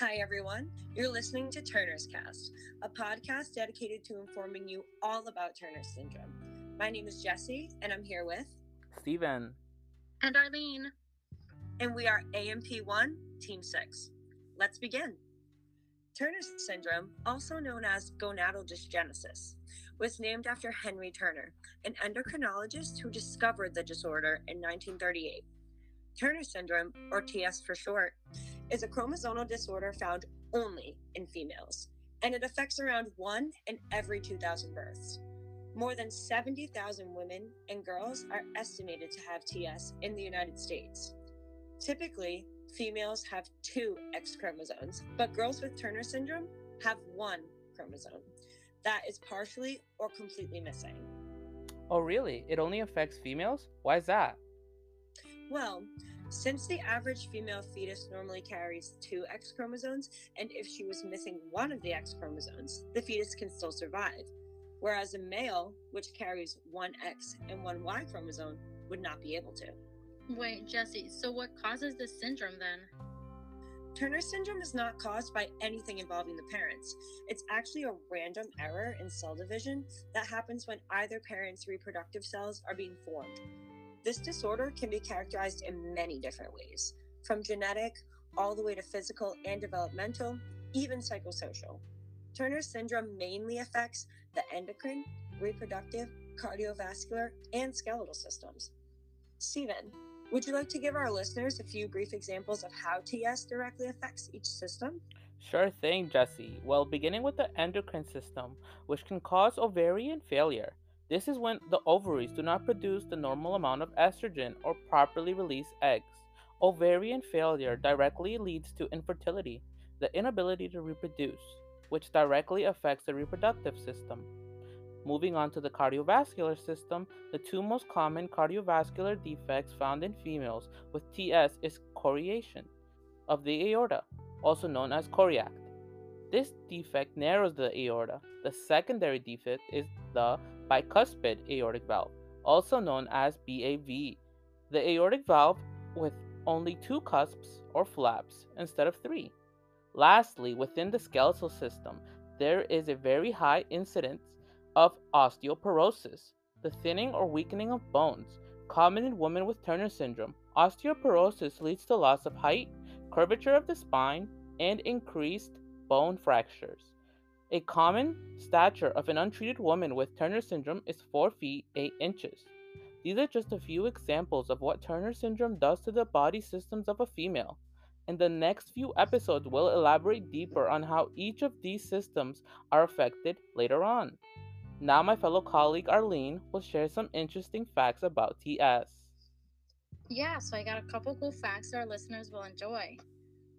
Hi, everyone. You're listening to Turner's Cast, a podcast dedicated to informing you all about Turner syndrome. My name is Jesse, and I'm here with Steven and Arlene. And we are AMP1 Team 6. Let's begin. Turner syndrome, also known as gonadal dysgenesis, was named after Henry Turner, an endocrinologist who discovered the disorder in 1938. Turner syndrome, or TS for short, is a chromosomal disorder found only in females, and it affects around one in every 2,000 births. More than 70,000 women and girls are estimated to have TS in the United States. Typically, females have two X chromosomes, but girls with Turner syndrome have one chromosome that is partially or completely missing. Oh, really? It only affects females? Why is that? Well, since the average female fetus normally carries two X chromosomes, and if she was missing one of the X chromosomes, the fetus can still survive. Whereas a male, which carries one X and one Y chromosome, would not be able to. Wait, Jesse, so what causes this syndrome then? Turner syndrome is not caused by anything involving the parents. It's actually a random error in cell division that happens when either parent's reproductive cells are being formed. This disorder can be characterized in many different ways, from genetic all the way to physical and developmental, even psychosocial. Turner syndrome mainly affects the endocrine, reproductive, cardiovascular, and skeletal systems. Stephen, would you like to give our listeners a few brief examples of how TS directly affects each system? Sure thing, Jesse. Well, beginning with the endocrine system, which can cause ovarian failure. This is when the ovaries do not produce the normal amount of estrogen or properly release eggs. Ovarian failure directly leads to infertility, the inability to reproduce, which directly affects the reproductive system. Moving on to the cardiovascular system, the two most common cardiovascular defects found in females with TS is coarctation of the aorta, also known as choriact. This defect narrows the aorta. The secondary defect is the bicuspid aortic valve, also known as BAV. The aortic valve with only two cusps or flaps instead of three. Lastly, within the skeletal system, there is a very high incidence of osteoporosis, the thinning or weakening of bones, common in women with Turner syndrome. Osteoporosis leads to loss of height, curvature of the spine, and increased bone fractures. A common stature of an untreated woman with Turner syndrome is 4 feet 8 inches. These are just a few examples of what Turner syndrome does to the body systems of a female. In the next few episodes, we'll elaborate deeper on how each of these systems are affected later on. Now, my fellow colleague Arlene will share some interesting facts about TS. Yeah, so I got a couple cool facts our listeners will enjoy.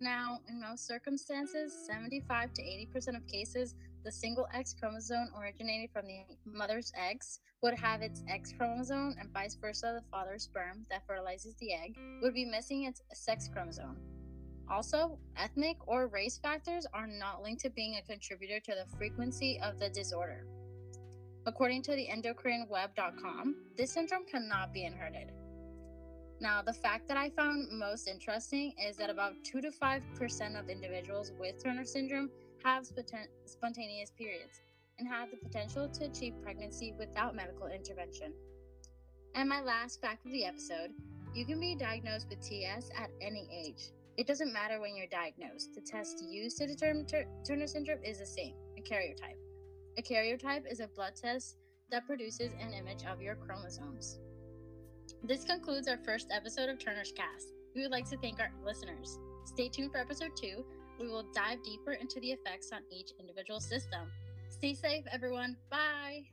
Now, in most circumstances, 75 to 80% of cases, the single X chromosome originating from the mother's eggs would have its X chromosome, and vice versa, the father's sperm that fertilizes the egg would be missing its sex chromosome. Also, ethnic or race factors are not linked to being a contributor to the frequency of the disorder. According to the endocrineweb.com, this syndrome cannot be inherited. Now, the fact that I found most interesting is that about 2 to 5% of individuals with Turner syndrome have spontaneous periods and have the potential to achieve pregnancy without medical intervention. And my last fact of the episode you can be diagnosed with TS at any age. It doesn't matter when you're diagnosed. The test used to determine Turner syndrome is the same a karyotype. A karyotype is a blood test that produces an image of your chromosomes. This concludes our first episode of Turner's Cast. We would like to thank our listeners. Stay tuned for episode two. We will dive deeper into the effects on each individual system. Stay safe, everyone. Bye.